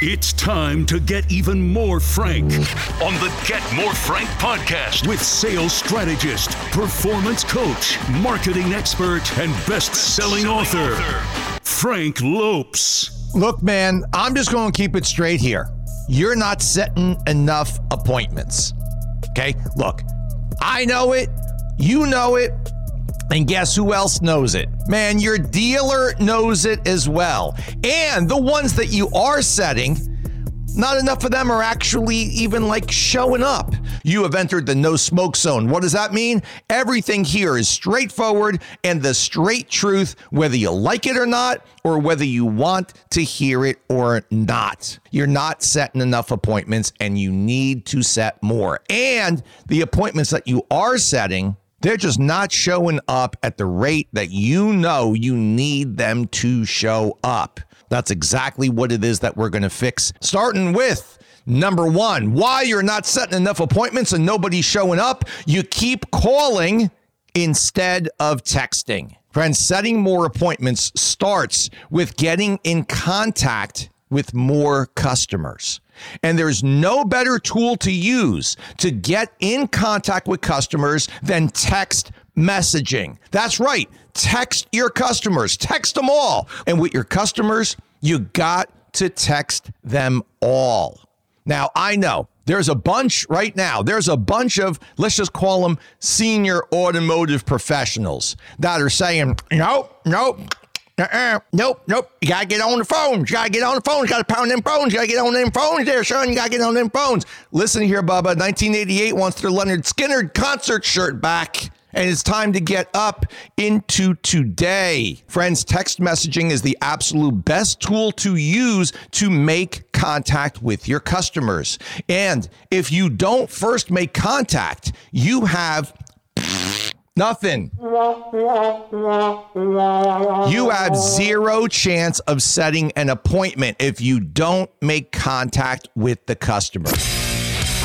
It's time to get even more frank on the Get More Frank podcast with sales strategist, performance coach, marketing expert, and best selling author, Frank Lopes. Look, man, I'm just going to keep it straight here. You're not setting enough appointments. Okay? Look, I know it. You know it. And guess who else knows it? Man, your dealer knows it as well. And the ones that you are setting, not enough of them are actually even like showing up. You have entered the no smoke zone. What does that mean? Everything here is straightforward and the straight truth, whether you like it or not, or whether you want to hear it or not. You're not setting enough appointments and you need to set more. And the appointments that you are setting, they're just not showing up at the rate that you know you need them to show up. That's exactly what it is that we're going to fix, starting with Number one, why you're not setting enough appointments and nobody's showing up. You keep calling instead of texting. Friends, setting more appointments starts with getting in contact with more customers. And there's no better tool to use to get in contact with customers than text messaging. That's right. Text your customers, text them all. And with your customers, you got to text them all. Now, I know there's a bunch right now, there's a bunch of, let's just call them senior automotive professionals that are saying, nope, nope, uh-uh. Nope, nope. You gotta get on the phones. You gotta get on the phones. You gotta pound them phones. You gotta get on them phones there, son. You gotta get on them phones. Listen here, Bubba. 1988 wants their Lynyrd Skynyrd concert shirt back. And it's time to get up into today. Friends, text messaging is the absolute best tool to use to make contact with your customers. And if you don't first make contact, you have Nothing. You have zero chance of setting an appointment if you don't make contact with the customer.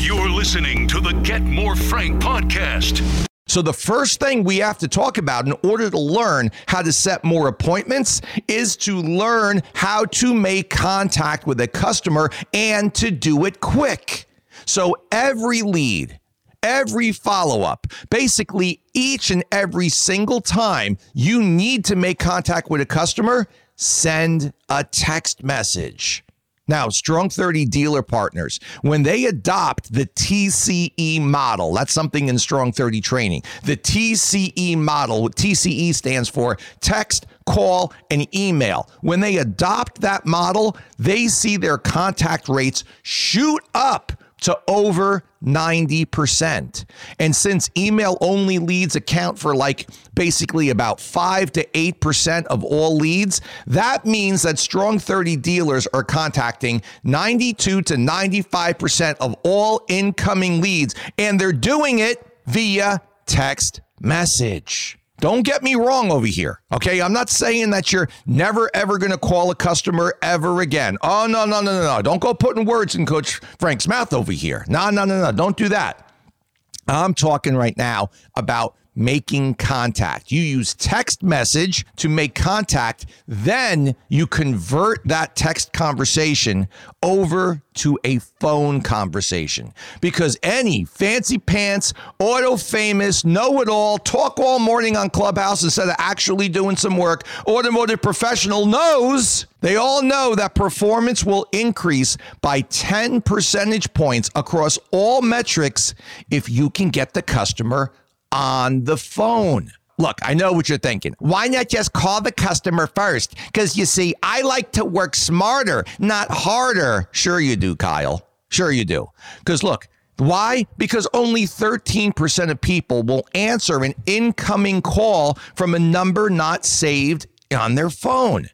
You're listening to the Get More Frank podcast. So, the first thing we have to talk about in order to learn how to set more appointments is to learn how to make contact with a customer and to do it quick. So, every lead, every follow up, basically each and every single time you need to make contact with a customer, send a text message. Now, Strong 30 dealer partners, when they adopt the TCE model, that's something in Strong 30 training. The TCE model, what TCE stands for text, call, and email. When they adopt that model, they see their contact rates shoot up to over 90%. And since email only leads account for like basically about 5 to 8% of all leads, that means that Strong 30 dealers are contacting 92 to 95% of all incoming leads and they're doing it via text message. Don't get me wrong over here. Okay. I'm not saying that you're never, ever going to call a customer ever again. Oh, no, no, no, no, no. Don't go putting words in Coach Frank's mouth over here. No, no, no, no. Don't do that. I'm talking right now about making contact. You use text message to make contact, then you convert that text conversation over to a phone conversation. Because any fancy pants, auto famous, know it all, talk all morning on Clubhouse instead of actually doing some work, automotive professional knows. They all know that performance will increase by 10 percentage points across all metrics if you can get the customer on the phone. Look, I know what you're thinking. Why not just call the customer first? Because you see, I like to work smarter, not harder. Sure, you do, Kyle. Sure, you do. Because look, why? Because only 13% of people will answer an incoming call from a number not saved on their phone.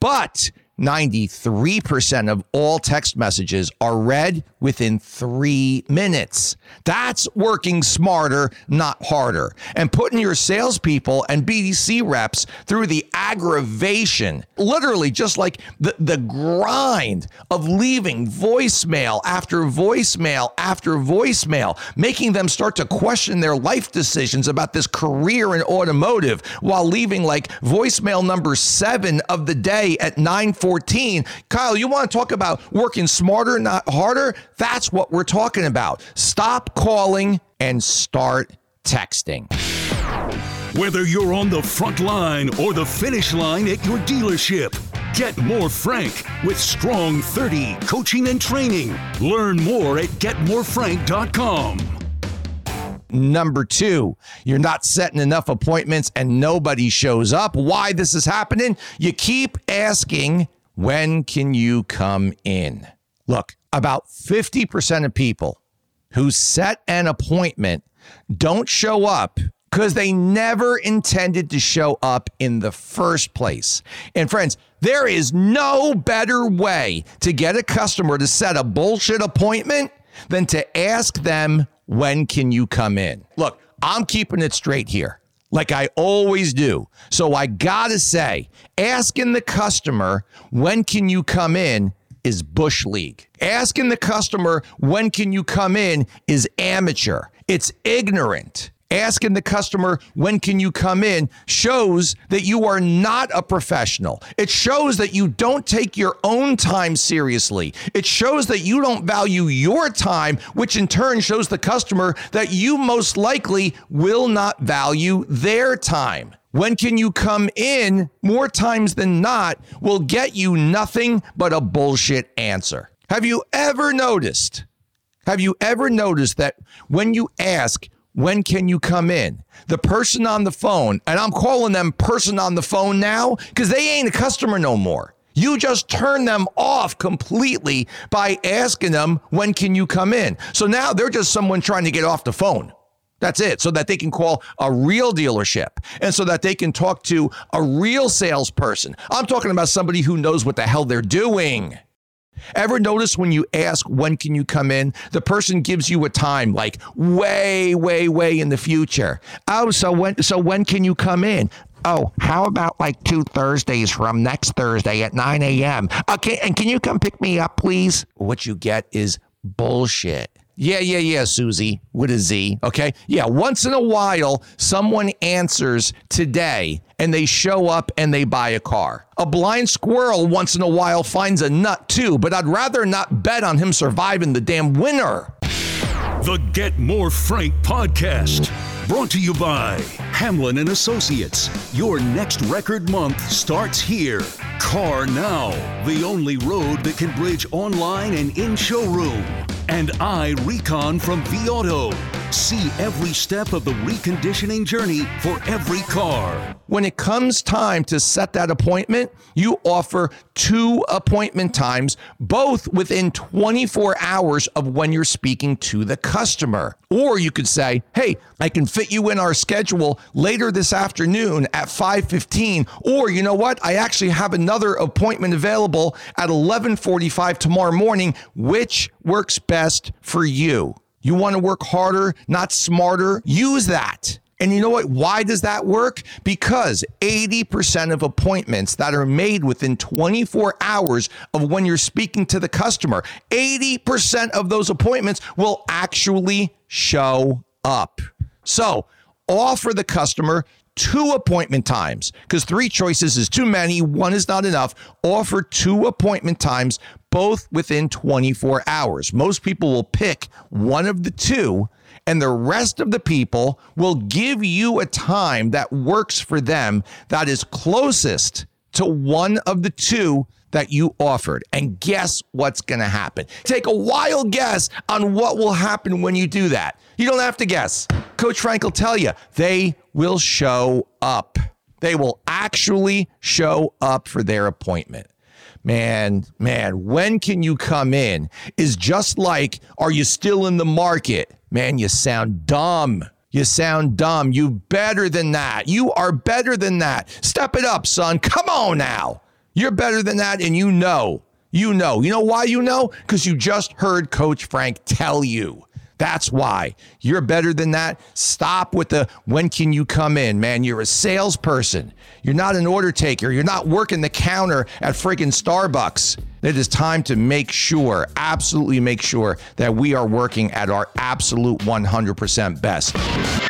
But 93% of all text messages are read within three minutes. That's working smarter, not harder. And putting your salespeople and BDC reps through the aggravation, literally just like the, the grind of leaving voicemail after voicemail after voicemail, making them start to question their life decisions about this career in automotive while leaving like voicemail number seven of the day at 940 14. Kyle, you want to talk about working smarter, not harder? That's what we're talking about. Stop calling and start texting. Whether you're on the front line or the finish line at your dealership, get more Frank with Strong 30 coaching and training. Learn more at getmorefrank.com. Number two, you're not setting enough appointments and nobody shows up. Why this is happening? You keep asking, when can you come in? Look, about 50% of people who set an appointment don't show up because they never intended to show up in the first place. And friends, there is no better way to get a customer to set a bullshit appointment than to ask them, when can you come in? Look, I'm keeping it straight here, like I always do. So I gotta say, asking the customer, when can you come in? Is Bush League. Asking the customer, when can you come in, is amateur. It's ignorant asking the customer, when can you come in, shows that you are not a professional. It shows that you don't take your own time seriously. It shows that you don't value your time, which in turn shows the customer that you most likely will not value their time. When can you come in more times than not will get you nothing but a bullshit answer. Have you ever noticed? Have you ever noticed that when you ask, when can you come in? The person on the phone, and I'm calling them person on the phone now because they ain't a customer no more. You just turn them off completely by asking them, when can you come in? So now they're just someone trying to get off the phone. That's it. So that they can call a real dealership and so that they can talk to a real salesperson. I'm talking about somebody who knows what the hell they're doing. Ever notice when you ask, when can you come in? The person gives you a time like way, way, way in the future. Oh, so when, so when can you come in? Oh, how about like two Thursdays from next Thursday at 9 a.m.? Okay, and can you come pick me up, please? What you get is bullshit. Yeah, yeah, yeah, Susie with a Z. Okay. Yeah. Once in a while, someone answers today and they show up and they buy a car. A blind squirrel once in a while finds a nut too, but I'd rather not bet on him surviving the damn winter. The Get More Frank podcast. Brought to you by Hamlin and Associates. Your next record month starts here. CarNow, the only road that can bridge online and in showroom. And iRecon from vAuto. See every step of the reconditioning journey for every car. When it comes time to set that appointment, you offer two appointment times, both within 24 hours of when you're speaking to the customer. Or you could say, "Hey, I can fit you in our schedule later this afternoon at 5:15." Or, you know what? I actually have another appointment available at 11:45 tomorrow morning, which works best for you. You want to work harder, not smarter? Use that. And you know what? Why does that work? Because 80% of appointments that are made within 24 hours of when you're speaking to the customer, 80% of those appointments will actually show up. So offer the customer two appointment times because three choices is too many, one is not enough. Offer two appointment times, both within 24 hours. Most people will pick one of the two, and the rest of the people will give you a time that works for them that is closest to one of the two that you offered. And guess what's going to happen? Take a wild guess on what will happen when you do that. You don't have to guess. Coach Frank will tell you they will show up. They will actually show up for their appointment. Man, man, when can you come in is just like, are you still in the market? Man, you sound dumb. You sound dumb. You better than that. You are better than that. Step it up, son. Come on now. You're better than that, and you know. You know. You know why you know? Because you just heard Coach Frank tell you. That's why you're better than that. Stop with the when can you come in, man? You're a salesperson. You're not an order taker. You're not working the counter at freaking Starbucks. It is time to make sure, absolutely make sure that we are working at our absolute 100% best.